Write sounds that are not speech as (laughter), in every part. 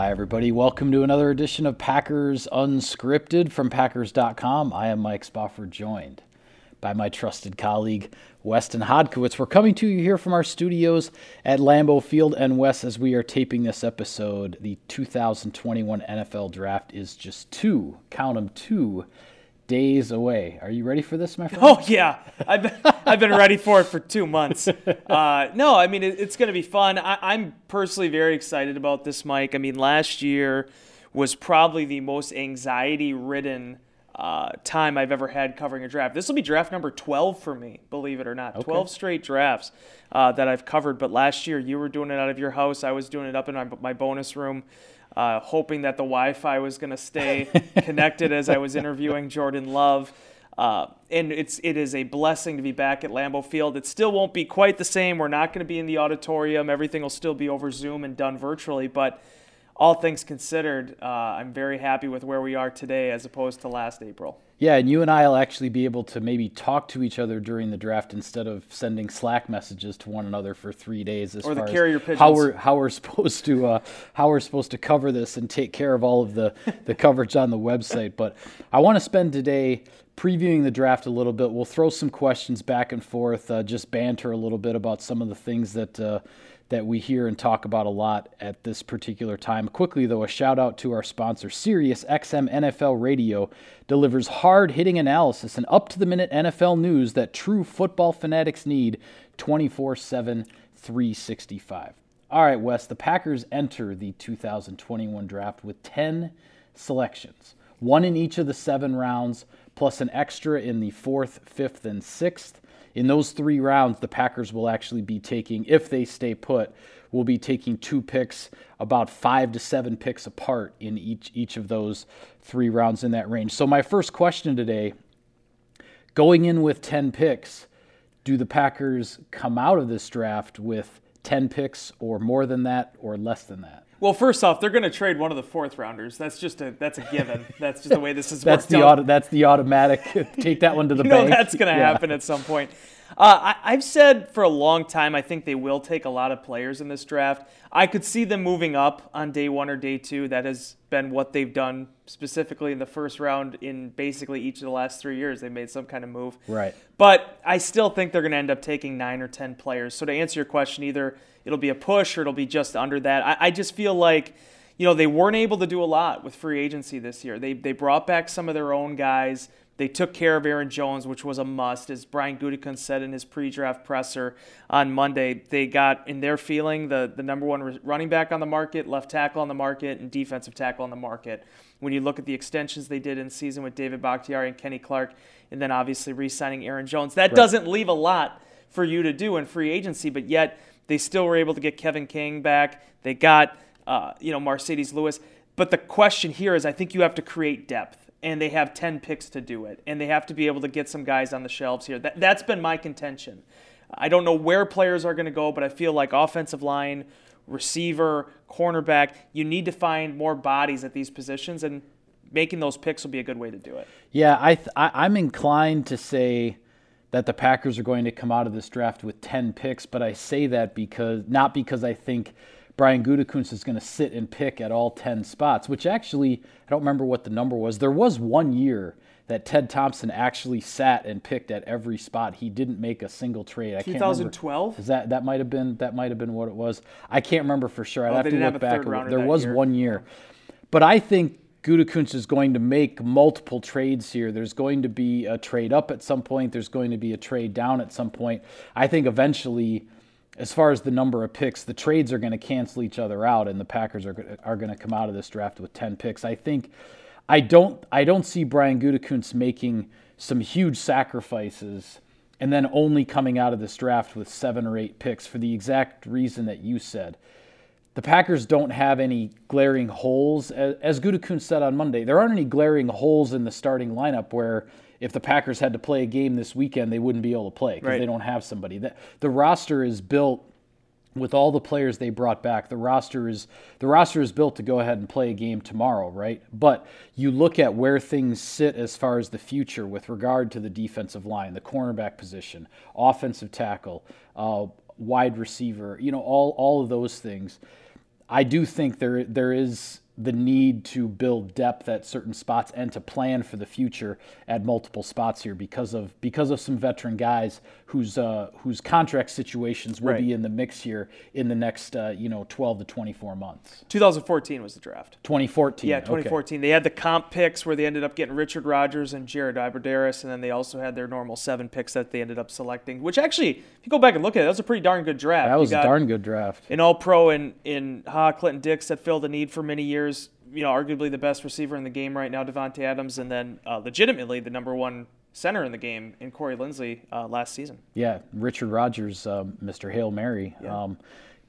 Hi, everybody. Welcome to another edition of Packers Unscripted from Packers.com. I am Mike Spofford, joined by my trusted colleague, Weston Hodkiewicz. We're coming to you here from our studios at Lambeau Field and West as we are taping this episode. The 2021 NFL Draft is just two, count them, two days away. Are you ready for this, my friend? Oh yeah, I've been, (laughs) I've been ready for it for two months. (laughs) Uh, no, I mean it, it's going to be fun. I, I'm personally very excited about this, Mike. I mean last year was probably the most anxiety-ridden uh, time I've ever had covering a draft. This will be draft number 12 for me, believe it or not. Okay. 12 straight drafts uh, that I've covered. But last year you were doing it out of your house. I was doing it up in my, my bonus room uh, hoping that the Wi-Fi was going to stay (laughs) connected as I was interviewing Jordan Love. Uh, and it's it is a blessing to be back at Lambeau Field. It still won't be quite the same. We're not going to be in the auditorium. Everything will still be over Zoom and done virtually. But all things considered, uh, I'm very happy with where we are today as opposed to last April. Yeah, and you and I will actually be able to maybe talk to each other during the draft instead of sending Slack messages to one another for three days. As or the carrier pigeons. How we're how we're (laughs) supposed to uh, how we're supposed to cover this and take care of all of the the (laughs) coverage on the website. But I want to spend today previewing the draft a little bit. We'll throw some questions back and forth, uh, just banter a little bit about some of the things that uh, that we hear and talk about a lot at this particular time. Quickly, though, a shout out to our sponsor, Sirius XM NFL Radio, delivers hard hitting analysis and up to the minute NFL news that true football fanatics need 24 7, 365. All right, Wes, the Packers enter the 2021 draft with 10 selections, one in each of the seven rounds, plus an extra in the fourth, fifth, and sixth in those three rounds, the Packers will actually be taking, if they stay put, will be taking two picks, about five to seven picks apart in each each of those three rounds in that range. So my first question today, going in with 10 picks, do the Packers come out of this draft with 10 picks or more than that or less than that? Well, first off, they're going to trade one of the fourth rounders. That's just a that's a given. That's just the way this is. (laughs) that's the auto, that's the automatic. (laughs) Take that one to the you bank. Know that's going to yeah. happen at some point. Uh, I, have said for a long time I think they will take a lot of players in this draft. I could see them moving up on day one or day two. That has been what they've done specifically in the first round in basically each of the last three years. They made some kind of move. Right. But I still think they're going to end up taking nine or ten players. So to answer your question, either it'll be a push or it'll be just under that. I, I just feel like you know, they weren't able to do a lot with free agency this year. They, they brought back some of their own guys. They took care of Aaron Jones, which was a must. As Brian Gutekunst said in his pre-draft presser on Monday, they got, in their feeling, the, the number one running back on the market, left tackle on the market, and defensive tackle on the market. When you look at the extensions they did in season with David Bakhtiari and Kenny Clark, and then obviously re-signing Aaron Jones, that right. doesn't leave a lot for you to do in free agency, but yet they still were able to get Kevin King back. They got, uh, you know, Marcedes Lewis. But the question here is, I think you have to create depth, and they have 10 picks to do it, and they have to be able to get some guys on the shelves here. That, that's been my contention. I don't know where players are going to go, but I feel like offensive line, receiver, cornerback, you need to find more bodies at these positions, and making those picks will be a good way to do it. Yeah, I, th- I I'm inclined to say that the Packers are going to come out of this draft with 10 picks, but I say that because not because I think Brian Gutekunst is going to sit and pick at all 10 spots, which actually, I don't remember what the number was. There was one year that Ted Thompson actually sat and picked at every spot. He didn't make a single trade. I 2012? Is that that might have been that might have been what it was. I can't remember for sure. I'd oh, have to look back. There was year. one year. But I think Gutekunst is going to make multiple trades here. There's going to be a trade up at some point. There's going to be a trade down at some point. I think eventually, as far as the number of picks, the trades are going to cancel each other out, and the Packers are are going to come out of this draft with 10 picks. I think I don't I don't see Brian Gutekunst making some huge sacrifices and then only coming out of this draft with seven or eight picks for the exact reason that you said the Packers don't have any glaring holes. As Gutekunst said on Monday, there aren't any glaring holes in the starting lineup where if the Packers had to play a game this weekend, they wouldn't be able to play because right. they don't have somebody. The, the roster is built with all the players they brought back. The roster is the roster is built to go ahead and play a game tomorrow, right? But you look at where things sit as far as the future with regard to the defensive line, the cornerback position, offensive tackle, uh, wide receiver, you know, all all of those things I do think there there is the need to build depth at certain spots and to plan for the future at multiple spots here because of because of some veteran guys whose uh, whose contract situations will Right. be in the mix here in the next uh, you know 12 to 24 months. 2014 was the draft. 2014. Yeah, okay. 2014. They had the comp picks where they ended up getting Richard Rodgers and Jared Abbrederis, and then they also had their normal seven picks that they ended up selecting. Which actually, if you go back and look at it, that was a pretty darn good draft. That was a darn good draft. an All-Pro in in Ha Clinton Dix that filled a need for many years. You know, arguably the best receiver in the game right now, Davante Adams, and then uh, legitimately the number one center in the game in Corey Linsley uh, last season. Yeah, Richard Rodgers, um, Mr. Hail Mary, um,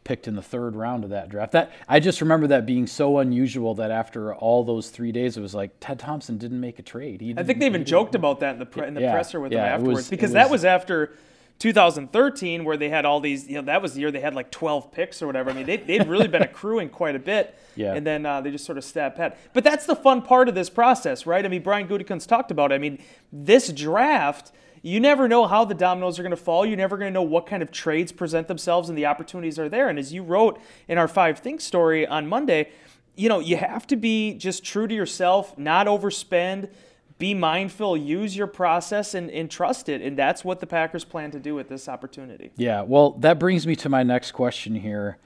picked in the third round of that draft. That I just remember that being so unusual that after all those three days, it was like Ted Thompson didn't make a trade. He I think they even joked about that in the pre- in the Yeah, presser with yeah, it afterwards was- because was- that was after 2013 where they had all these. You know, that was the year they had like 12 picks or whatever. I mean, they they'd really been (laughs) accruing quite a bit. Yeah. And then uh, they just sort of stab pat. But that's the fun part of this process, right? I mean, Brian Gutekunst talked about. It. I mean, this draft. You never know how the dominoes are going to fall. You're never going to know what kind of trades present themselves and the opportunities are there. And as you wrote in our Five Things story on Monday, you know, you have to be just true to yourself, not overspend, be mindful, use your process, and, and trust it. And that's what the Packers plan to do with this opportunity. Yeah, well, that brings me to my next question here.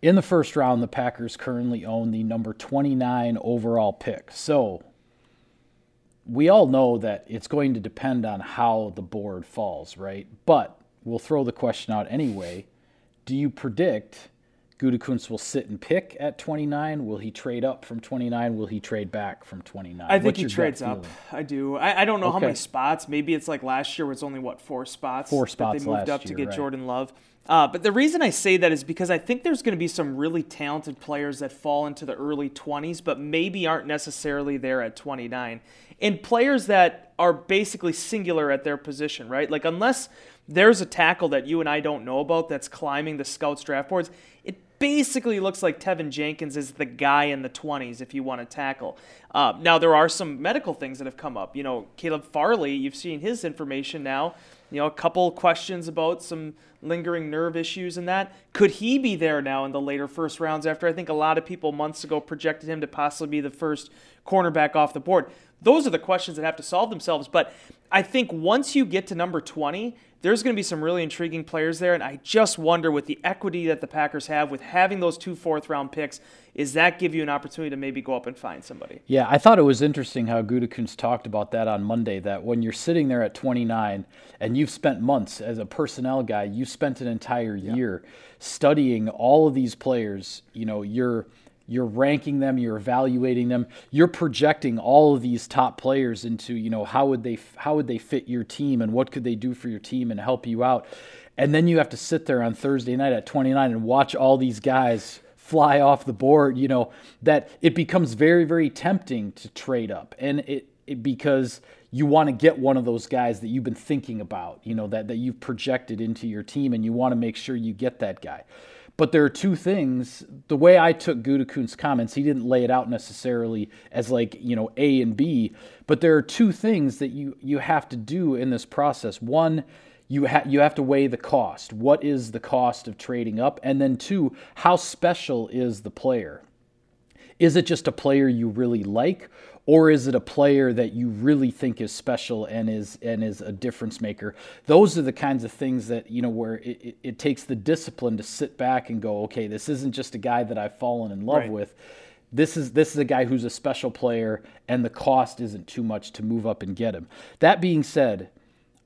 In the first round, the Packers currently own the number 29 overall pick. So we all know that it's going to depend on how the board falls, right? But we'll throw the question out anyway. Do you predict Gutekunst will sit and pick at 29? Will he trade up from 29? Will he trade back from 29? I think What's he trades up. I do. I, I don't know how many spots. Maybe it's like last year, where it's only what four spots. Four that spots they moved up to year, get right. Jordan Love. Uh, but the reason I say that is because I think there's going to be some really talented players that fall into the early 20s, but maybe aren't necessarily there at 29. And players that are basically singular at their position, right? Like, unless there's a tackle that you and I don't know about that's climbing the scouts draft boards, it basically looks like Teven Jenkins is the guy in the 20s if you want to tackle. Uh, now, there are some medical things that have come up. You know, Caleb Farley, you've seen his information now. You know, a couple questions about some lingering nerve issues and that. Could he be there now in the later first rounds after I think a lot of people months ago projected him to possibly be the first cornerback off the board? Those are the questions that have to solve themselves. But I think once you get to number 20, there's going to be some really intriguing players there. And I just wonder with the equity that the Packers have with having those two fourth round picks, is that give you an opportunity to maybe go up and find somebody? Yeah, I thought it was interesting how Gutekunst talked about that on Monday. That when you're sitting there at 29 and you've spent months as a personnel guy, you spent an entire year studying all of these players. You know, you're you're ranking them, you're evaluating them, you're projecting all of these top players into you know how would they how would they fit your team and what could they do for your team and help you out. And then you have to sit there on Thursday night at 29 and watch all these guys fly off the board, you know, that it becomes very, very tempting to trade up. And it, it because you want to get one of those guys that you've been thinking about, you know, that, that you've projected into your team and you want to make sure you get that guy. But there are two things. The way I took Gutekunst's comments, he didn't lay it out necessarily as like, you know, A and B, but there are two things that you you have to do in this process. One, you ha- you have to weigh the cost. What is the cost of trading up? And then two, how special is the player? Is it just a player you really like, or is it a player that you really think is special and is and is a difference maker? Those are the kinds of things that you know where it, it, it takes the discipline to sit back and go, okay, this isn't just a guy that I've fallen in love Right. with. This is this is a guy who's a special player, and the cost isn't too much to move up and get him. That being said,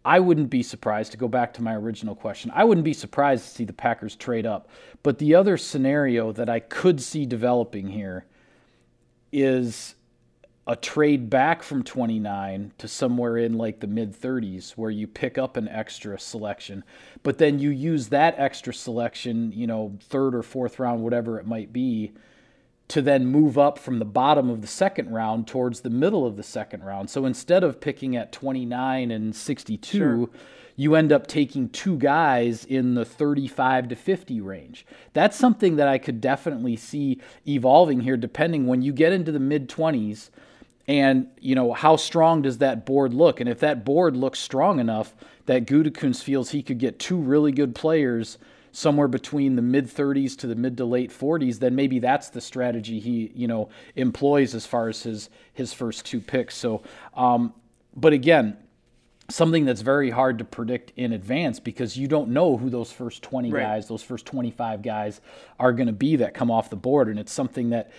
I wouldn't be surprised to go back to my original question. I wouldn't be surprised to see the Packers trade up. But the other scenario that I could see developing here is a trade back from 29 to somewhere in like the mid 30s where you pick up an extra selection but then you use that extra selection you know third or fourth round whatever it might be to then move up from the bottom of the second round towards the middle of the second round. So instead of picking at 29 and 62, Sure. you end up taking two guys in the 35 to 50 range. That's something that I could definitely see evolving here depending when you get into the mid 20s and you know how strong does that board look and if that board looks strong enough that Gutekunst feels he could get two really good players somewhere between the mid 30s to the mid to late 40s, then maybe that's the strategy he you know employs as far as his his first two picks. So, um, but again, something that's very hard to predict in advance because you don't know who those first 20 Right. guys, those first 25 guys are going to be that come off the board. And it's something that,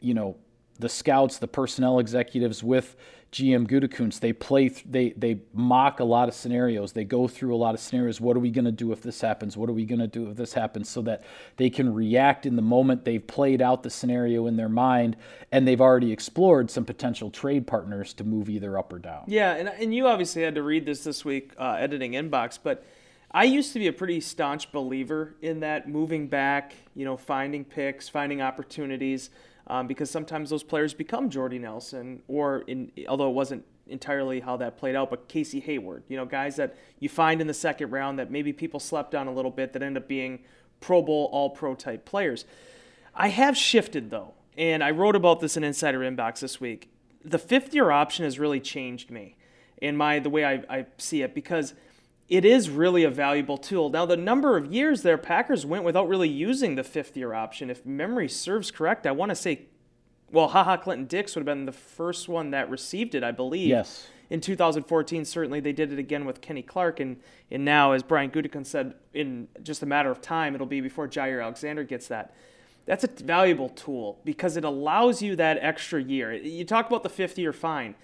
you know, the scouts, the personnel executives with GM Gutekunst, they play, th- they they mock a lot of scenarios. They go through a lot of scenarios. What are we going to do if this happens? What are we going to do if this happens? So that they can react in the moment. They've played out the scenario in their mind, and they've already explored some potential trade partners to move either up or down. Yeah, and, and you obviously had to read this this week, uh, editing inbox, but I used to be a pretty staunch believer in that moving back, you know, finding picks, finding opportunities, um, because sometimes those players become Jordy Nelson, or in although it wasn't entirely how that played out, but Casey Hayward, you know, guys that you find in the second round that maybe people slept on a little bit that end up being Pro Bowl, All Pro type players. I have shifted though, and I wrote about this in Insider Inbox this week. The fifth year option has really changed me in my the way I, I see it because it is really a valuable tool. Now the number of years there Packers went without really using the fifth year option. If memory serves correct, I want to say well, Ha Ha Clinton Dix would have been the first one that received it, I believe Yes. in 2014, certainly they did it again with Kenny Clark, and and now, as Brian Gutekunst said, in just a matter of time, it'll be before Jaire Alexander gets that. That's a valuable tool because it allows you that extra year. You talk about the 50 year fine,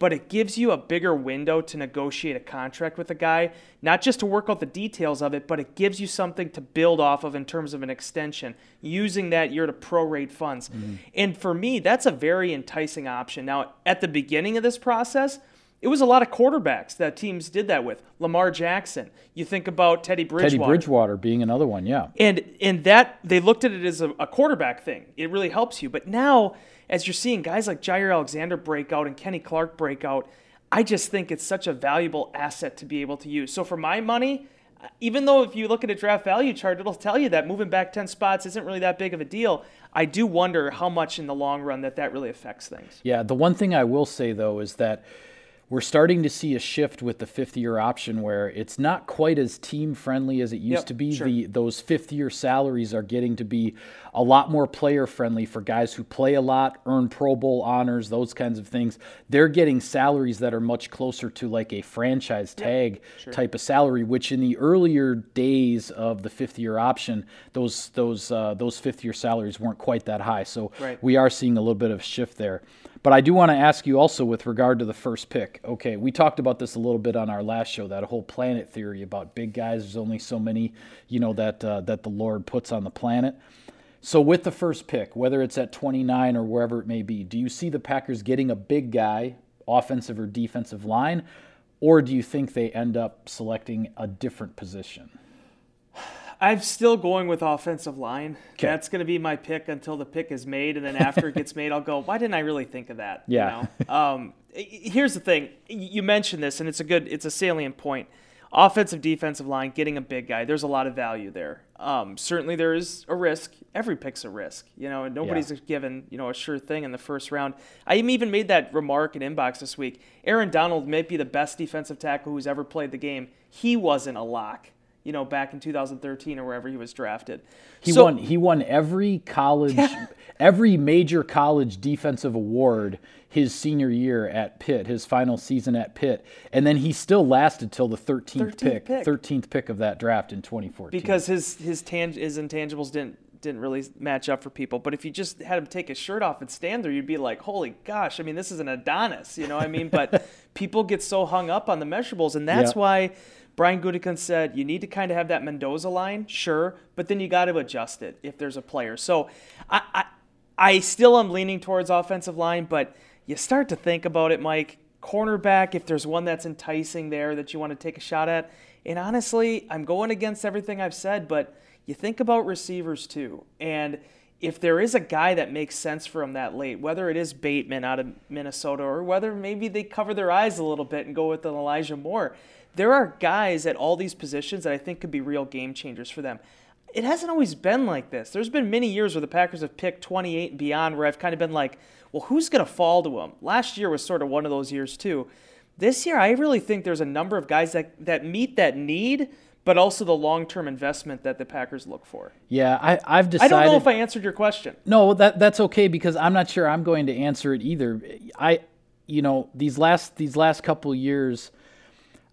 but it gives you a bigger window to negotiate a contract with a guy, not just to work out the details of it, but it gives you something to build off of in terms of an extension, using that year to prorate funds. Mm-hmm. And for me, that's a very enticing option. Now, at the beginning of this process, it was a lot of quarterbacks that teams did that with. Lamar Jackson. You think about Teddy Bridgewater. Teddy Bridgewater being another one, yeah. And and that they looked at it as a, a quarterback thing. It really helps you. But now, as you're seeing guys like Jaire Alexander break out and Kenny Clark break out, I just think it's such a valuable asset to be able to use. So for my money, even though if you look at a draft value chart, it'll tell you that moving back 10 spots isn't really that big of a deal. I do wonder how much in the long run that that really affects things. Yeah, the one thing I will say though is that we're starting to see a shift with the fifth year option where it's not quite as team friendly as it used Yep, to be. sure. The those fifth year salaries are getting to be a lot more player friendly for guys who play a lot, earn Pro Bowl honors, those kinds of things. They're getting salaries that are much closer to like a franchise tag type of salary, which in the earlier days of the fifth year option, those those uh, those fifth year salaries weren't quite that high. So Right. we are seeing a little bit of a shift there. But I do want to ask you also with regard to the first pick. Okay, we talked about this a little bit on our last show, that whole planet theory about big guys. There's only so many, you know, that uh, that the Lord puts on the planet. So with the first pick, whether it's at 29 or wherever it may be, do you see the Packers getting a big guy, offensive or defensive line, or do you think they end up selecting a different position? I'm still going with offensive line. 'Kay. That's going to be my pick until the pick is made, and then after it gets made, I'll go. Why didn't I really think of that? You Yeah. know? um, here's the thing. You mentioned this, and it's a good, it's a salient point. Offensive, defensive line, getting a big guy. There's a lot of value there. Um, certainly, there is a risk. Every pick's a risk. You know, and nobody's given you know a sure thing in the first round. I even made that remark in inbox this week. Aaron Donald may be the best defensive tackle who's ever played the game. He wasn't a lock you know, back in 2013 or wherever he was drafted. He So- won. He won every college, every major college defensive award his senior year at Pitt, his final season at Pitt, and then he still lasted till the 13th, 13th pick, pick. 13th pick of that draft in 2014. because his his tang- his intangibles didn't didn't really match up for people. But if you just had him take his shirt off and stand there, you'd be like, "Holy gosh!" I mean, this is an Adonis, you know what I mean? But (laughs) people get so hung up on the measurables, and that's Yeah. why Brian Gutekunst said you need to kind of have that Mendoza line, sure, but then you got to adjust it if there's a player. So I, I I still am leaning towards offensive line, but you start to think about it, Mike. Cornerback, if there's one that's enticing there that you want to take a shot at. And honestly, I'm going against everything I've said, but you think about receivers too. And if there is a guy that makes sense for him that late, whether it is Bateman out of Minnesota or whether maybe they cover their eyes a little bit and go with an Elijah Moore, there are guys at all these positions that I think could be real game changers for them. It hasn't always been like this. There's been many years where the Packers have picked 28 and beyond where I've kind of been like, well, who's going to fall to them? Last year was sort of one of those years too. This year, I really think there's a number of guys that, that meet that need, but also the long-term investment that the Packers look for. Yeah, I, I've decided. I don't know if I answered your question. No, that that's okay because I'm not sure I'm going to answer it either. I, you know, these last these last couple years,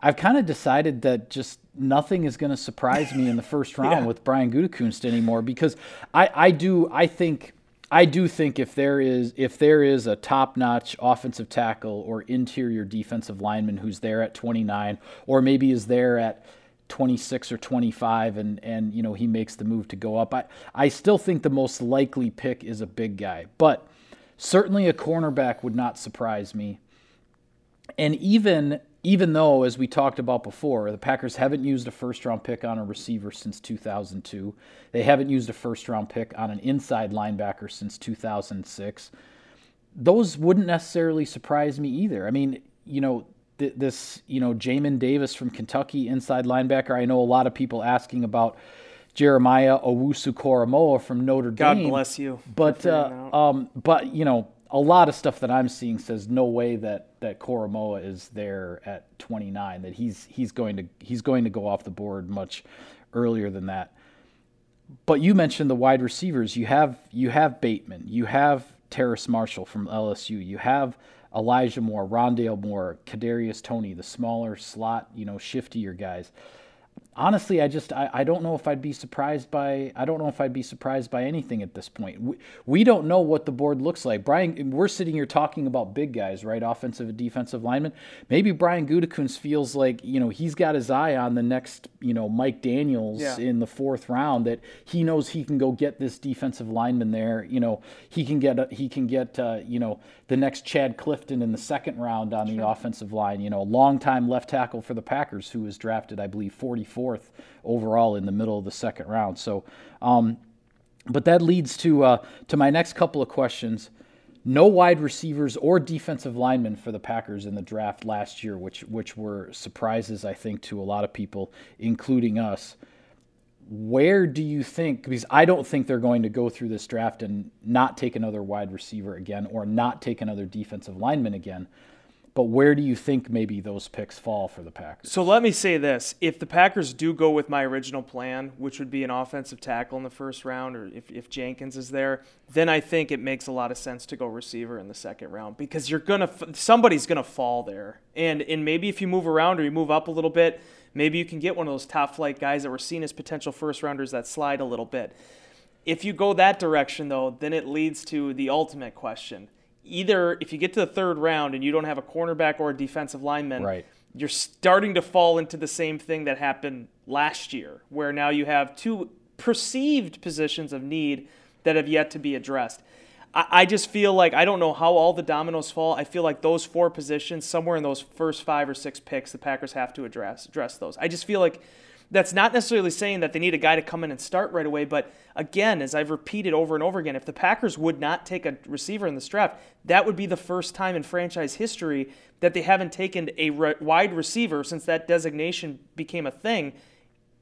I've kind of decided that just nothing is going to surprise me in the first (laughs) round Yeah. with Brian Gutekunst anymore because I I do I think. I do think if there is if there is a top-notch offensive tackle or interior defensive lineman who's there at 29 or maybe is there at 26 or 25 and and you know he makes the move to go up. I I still think the most likely pick is a big guy, but certainly a cornerback would not surprise me. And even even though as we talked about before, the Packers haven't used a first round pick on a receiver since 2002. They haven't used a first round pick on an inside linebacker since 2006. Those wouldn't necessarily surprise me either. I mean, you know, th- this, you know, Jamin Davis from Kentucky, inside linebacker. I know a lot of people asking about Jeremiah Owusu-Koramoah from Notre God Dame. God bless you. But uh, um, but you know, a lot of stuff that I'm seeing says no way that that Koramoah is there at 29. That he's he's going to he's going to go off the board much earlier than that. But you mentioned the wide receivers. You have you have Bateman. You have Terrace Marshall from LSU. You have Elijah Moore, Rondale Moore, Kadarius Toney, the smaller slot, you know, shiftier guys honestly, I just I, I don't know if I'd be surprised by I don't know if I'd be surprised by anything at this point. We, we don't know what the board looks like. Brian, we're sitting here talking about big guys, right? Offensive and defensive linemen. Maybe Brian Gutekunst feels like you know he's got his eye on the next you know Mike Daniels Yeah. in the fourth round. That he knows he can go get this defensive lineman there. You know he can get he can get uh, you know the next Chad Clifton in the second round on the offensive line. You know, longtime left tackle for the Packers who was drafted, I believe, 44th overall in the middle of the second round. So, um, but that leads to uh, to my next couple of questions. No wide receivers or defensive linemen for the Packers in the draft last year, which which were surprises I think to a lot of people, including us where do you think because I don't think they're going to go through this draft and not take another wide receiver again or not take another defensive lineman again. But where do you think maybe those picks fall for the Packers? So let me say this: if the Packers do go with my original plan, which would be an offensive tackle in the first round, or if, if Jenkins is there, then I think it makes a lot of sense to go receiver in the second round because you're gonna somebody's gonna fall there, and and maybe if you move around or you move up a little bit, maybe you can get one of those top flight guys that were seen as potential first rounders that slide a little bit. If you go that direction, though, then it leads to the ultimate question. Either if you get to the third round and you don't have a cornerback or a defensive lineman, Right. you're starting to fall into the same thing that happened last year, where now you have two perceived positions of need that have yet to be addressed. I, I just feel like I don't know how all the dominoes fall. I feel like those four positions, somewhere in those first five or six picks, the Packers have to address address those. I just feel like that's not necessarily saying that they need a guy to come in and start right away, but again, as I've repeated over and over again, if the Packers would not take a receiver in this draft, that would be the first time in franchise history that they haven't taken a re- wide receiver since that designation became a thing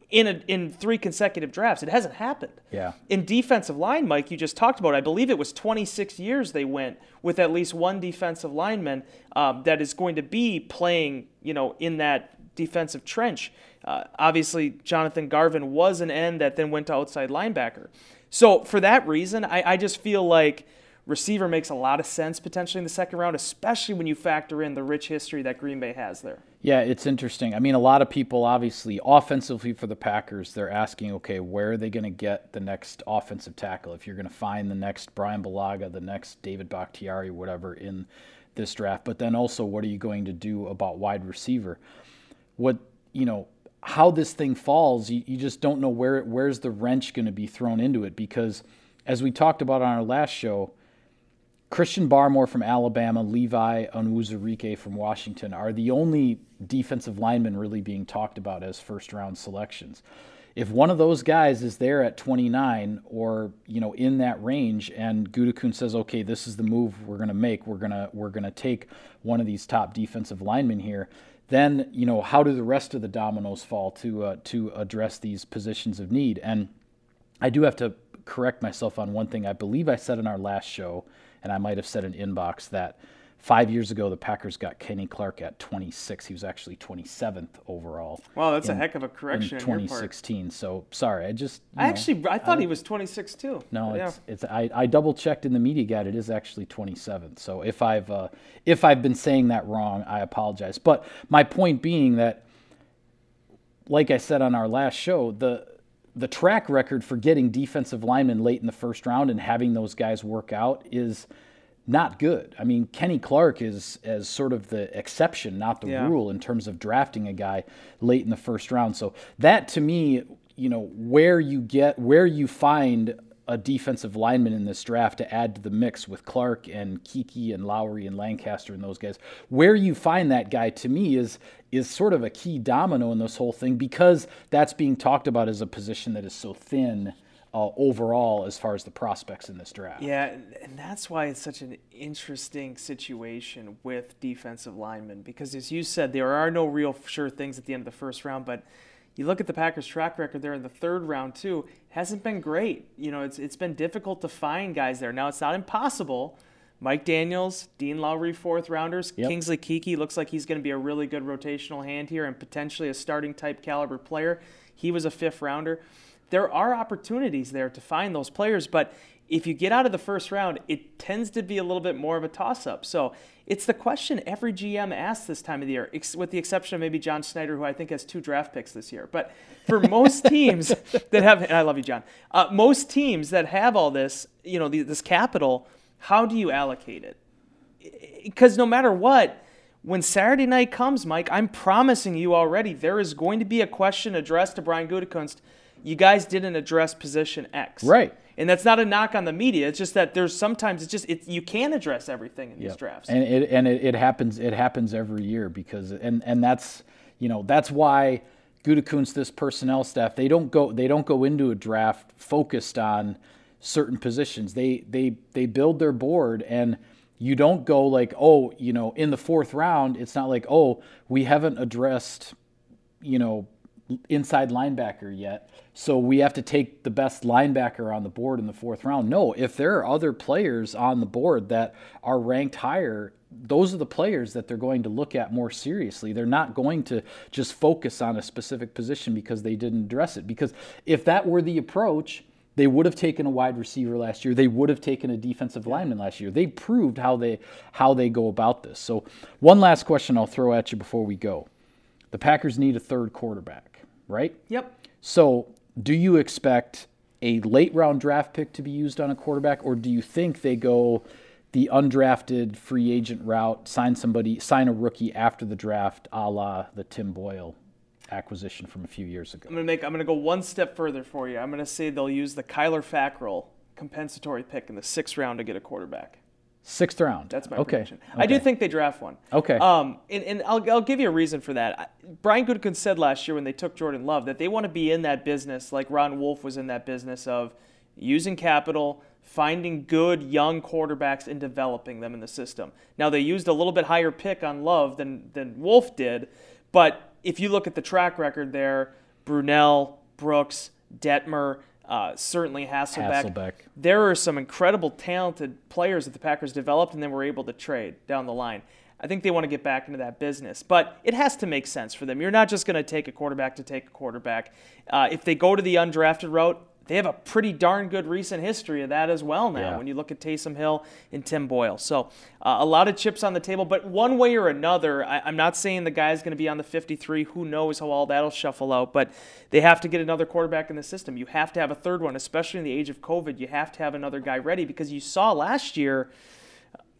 in a, in three consecutive drafts. It hasn't happened. Yeah. In defensive line, Mike, you just talked about. I believe it was 26 years they went with at least one defensive lineman um, that is going to be playing, you know, in that defensive trench. Uh, obviously, Jonathan Garvin was an end that then went to outside linebacker. So for that reason, I, I just feel like receiver makes a lot of sense potentially in the second round, especially when you factor in the rich history that Green Bay has there. Yeah, it's interesting. I mean, a lot of people, obviously, offensively for the Packers, they're asking, okay, where are they going to get the next offensive tackle? If you're going to find the next Bryan Bulaga, the next David Bakhtiari, whatever, in this draft. But then also, what are you going to do about wide receiver? What, you know, how this thing falls, you, you just don't know where where's the wrench going to be thrown into it because, as we talked about on our last show, Christian Barmore from Alabama, Levi Onwuzurike from Washington are the only defensive linemen really being talked about as first round selections. If one of those guys is there at 29 or you know in that range, and Gutekunst says, "Okay, this is the move we're going to make. We're gonna we're gonna take one of these top defensive linemen here," then you know how do the rest of the dominoes fall to uh, to address these positions of need? And I do have to correct myself on one thing. I believe I said in our last show, and I might have said in inbox that Five years ago, the Packers got Kenny Clark at 26. He was actually 27th overall. Wow, that's in, a heck of a correction in 2016. So sorry, I just. I know, actually I thought I, he was 26 too. No, yeah. it's it's I, I double checked in the media guide. It is actually 27th. So if I've uh, if I've been saying that wrong, I apologize. But my point being that, like I said on our last show, the the track record for getting defensive linemen late in the first round and having those guys work out is not good. I mean, Kenny Clark is as sort of the exception, not the yeah. rule, in terms of drafting a guy late in the first round. So that to me, you know, where you get where you find a defensive lineman in this draft to add to the mix with Clark and Keke and Lowry and Lancaster and those guys. Where you find that guy to me is is sort of a key domino in this whole thing because that's being talked about as a position that is so thin uh, overall as far as the prospects in this draft. Yeah, and that's why it's such an interesting situation with defensive linemen because, as you said, there are no real sure things at the end of the first round. But you look at the Packers' track record there in the third round too; hasn't been great. You know, it's it's been difficult to find guys there. Now it's not impossible. Mike Daniels, Dean Lowry, fourth rounders. Yep. Kingsley Keke looks like he's going to be a really good rotational hand here and potentially a starting type caliber player. He was a fifth rounder there are opportunities there to find those players, but if you get out of the first round, it tends to be a little bit more of a toss up. So it's the question every GM asks this time of the year, with the exception of maybe John Schneider, who I think has two draft picks this year. But for most (laughs) teams that have, and I love you, John, uh, most teams that have all this, you know, this capital, how do you allocate it? Because no matter what, when Saturday night comes, Mike, I'm promising you already, there is going to be a question addressed to Brian Gutekunst you guys didn't address position X. Right. And that's not a knock on the media. It's just that there's sometimes it's just it, you can address everything in yep. these drafts. And it and it, it, happens it happens every year because and and that's you know that's why Gutekunst this personnel staff they don't go they don't go into a draft focused on certain positions. They they they build their board and you don't go like oh you know in the fourth round it's not like oh we haven't addressed you know inside linebacker yet. So we have to take the best linebacker on the board in the fourth round. No, if there are other players on the board that are ranked higher, those are the players that they're going to look at more seriously. They're not going to just focus on a specific position because they didn't address it. Because if that were the approach, they would have taken a wide receiver last year. They would have taken a defensive lineman last year. They proved how they how they go about this. So, one last question I'll throw at you before we go. The Packers need a third quarterback right? Yep. So, do you expect a late round draft pick to be used on a quarterback, or do you think they go the undrafted free agent route, sign somebody, sign a rookie after the draft, a la the Tim Boyle acquisition from a few years ago? I'm gonna make. I'm gonna go one step further for you. I'm gonna say they'll use the Kyler Fackrell compensatory pick in the sixth round to get a quarterback. Sixth round. That's my okay. prediction. Okay. I do think they draft one. Okay. Um, and, and I'll, I'll give you a reason for that. Brian Gutekunst said last year when they took Jordan Love that they want to be in that business like Ron Wolf was in that business of using capital, finding good young quarterbacks and developing them in the system. Now they used a little bit higher pick on Love than than Wolf did, but if you look at the track record there, Brunell, Brooks, Detmer, uh, certainly Hasselbeck. Hasselbeck. There are some incredible, talented players that the Packers developed and then were able to trade down the line. I think they want to get back into that business, but it has to make sense for them. You're not just going to take a quarterback to take a quarterback. Uh, if they go to the undrafted route, they have a pretty darn good recent history of that as well now yeah. when you look at Taysom Hill and Tim Boyle. So uh, a lot of chips on the table, but one way or another, I, am not saying the guy's going to be on the 53. Who knows how all that'll shuffle out, but they have to get another quarterback in the system. You have to have a third one, especially in the age of COVID. You have to have another guy ready because you saw last year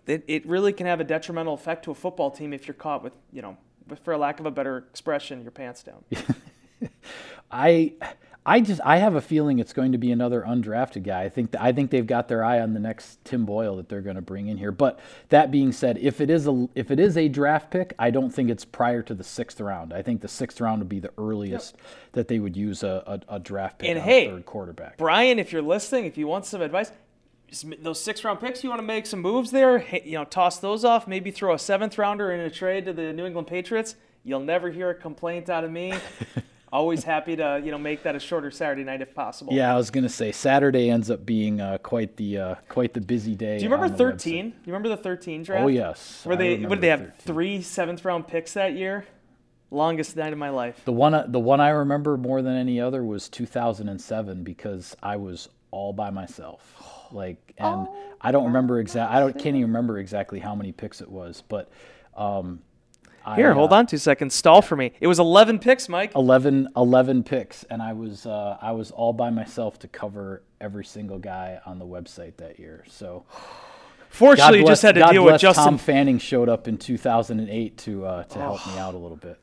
that it really can have a detrimental effect to a football team if you're caught with, you know, for a lack of a better expression, your pants down. (laughs) I I just I have a feeling it's going to be another undrafted guy. I think I think they've got their eye on the next Tim Boyle that they're going to bring in here. But that being said, if it is a if it is a draft pick, I don't think it's prior to the sixth round. I think the sixth round would be the earliest yep. that they would use a, a, a draft pick and on hey, third quarterback. Brian, if you're listening, if you want some advice, those six round picks, you want to make some moves there. You know, toss those off. Maybe throw a seventh rounder in a trade to the New England Patriots. You'll never hear a complaint out of me. (laughs) Always happy to you know make that a shorter Saturday night if possible. Yeah, I was gonna say Saturday ends up being uh, quite the uh, quite the busy day. Do you remember 13? website. You remember the 13 draft? Oh yes. Where they remember what did they have 13. three seventh round picks that year? Longest night of my life. The one the one I remember more than any other was 2007 because I was all by myself. (sighs) Like and I don't remember exact I don't can't even remember exactly how many picks it was, but um I, Here, hold uh, on two seconds. Stall for me. It was 11 picks, Mike. 11, 11 picks and I was uh, I was all by myself to cover every single guy on the website that year. So Fortunately, you bless- just had to God deal with Justin. Tom Fanning showed up in 2008 to uh, to help me out a little bit.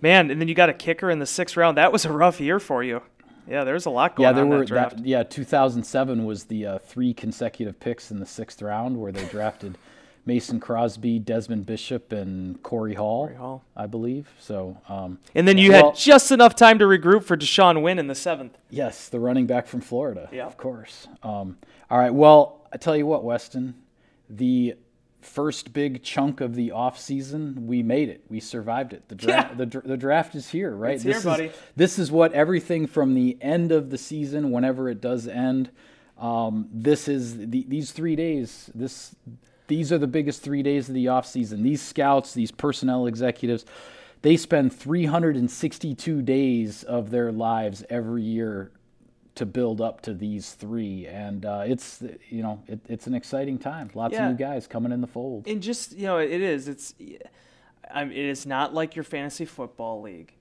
Man, and then you got a kicker in the sixth round. That was a rough year for you. Yeah, there's a lot going on. Yeah, there in were that draft. that. Yeah, 2007 was the uh, three consecutive picks in the sixth round where they drafted Mason Crosby, Desmond Bishop, and Corey Hall, Hall. I believe. So, um, and then you Well- had just enough time to regroup for DeShawn Wynn in the seventh. yes, the running back from Florida, Yeah. of course. Um, all right, well, I tell you what, Weston, the first big chunk of the off season, we made it. We survived it. The draft, Yeah. the, dr- the draft is here, right? It's this here, is, buddy. This is what everything from the end of the season, whenever it does end. Um, this is the, these three days. This these are the biggest three days of the off season. These scouts, these personnel executives, they spend 362 days of their lives every year to build up to these three, and uh, it's you know it, it's an exciting time. Lots Yeah. of new guys coming in the fold. And just you know, it is. It's. I mean, it is not like your fantasy football league,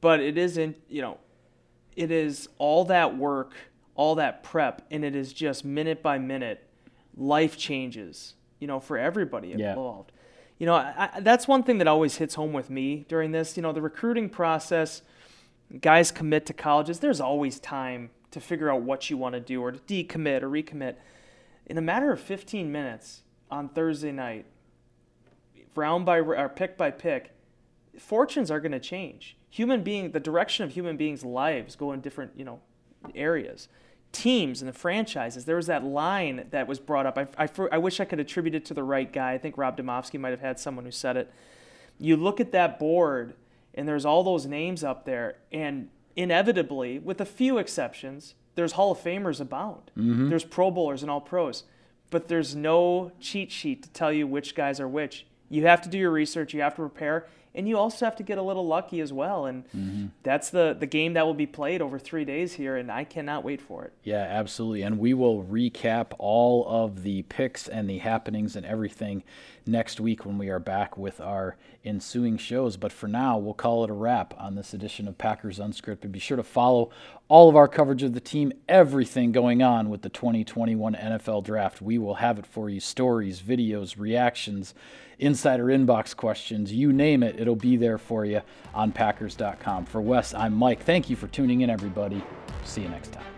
but it isn't. You know, it is all that work, all that prep, and it is just minute by minute, life changes. You know, for everybody Yeah. involved. You know, I, I, that's one thing that always hits home with me during this. You know, the recruiting process. Guys commit to colleges. There's always time to figure out what you want to do or to decommit or recommit. In a matter of 15 minutes on Thursday night, round by or pick by pick, fortunes are going to change. Human being, the direction of human beings' lives go in different, you know, areas. Teams and the franchises. There was that line that was brought up. I, I, I wish I could attribute it to the right guy. I think Rob Demovsky might have had someone who said it. You look at that board, and there's all those names up there, and inevitably, with a few exceptions, there's Hall of Famers abound. Mm-hmm. There's Pro Bowlers and All Pros, but there's no cheat sheet to tell you which guys are which. You have to do your research. You have to prepare, and you also have to get a little lucky as well. And mm-hmm. that's the the game that will be played over three days here, and I cannot wait for it. Yeah, absolutely. And we will recap all of the picks and the happenings and everything next week when we are back with our ensuing shows. But for now, we'll call it a wrap on this edition of Packers Unscripted. Be sure to follow all of our coverage of the team, everything going on with the 2021 NFL Draft. We will have it for you stories, videos, reactions, insider inbox questions, you name it, it'll be there for you on Packers.com. For Wes, I'm Mike. Thank you for tuning in, everybody. See you next time.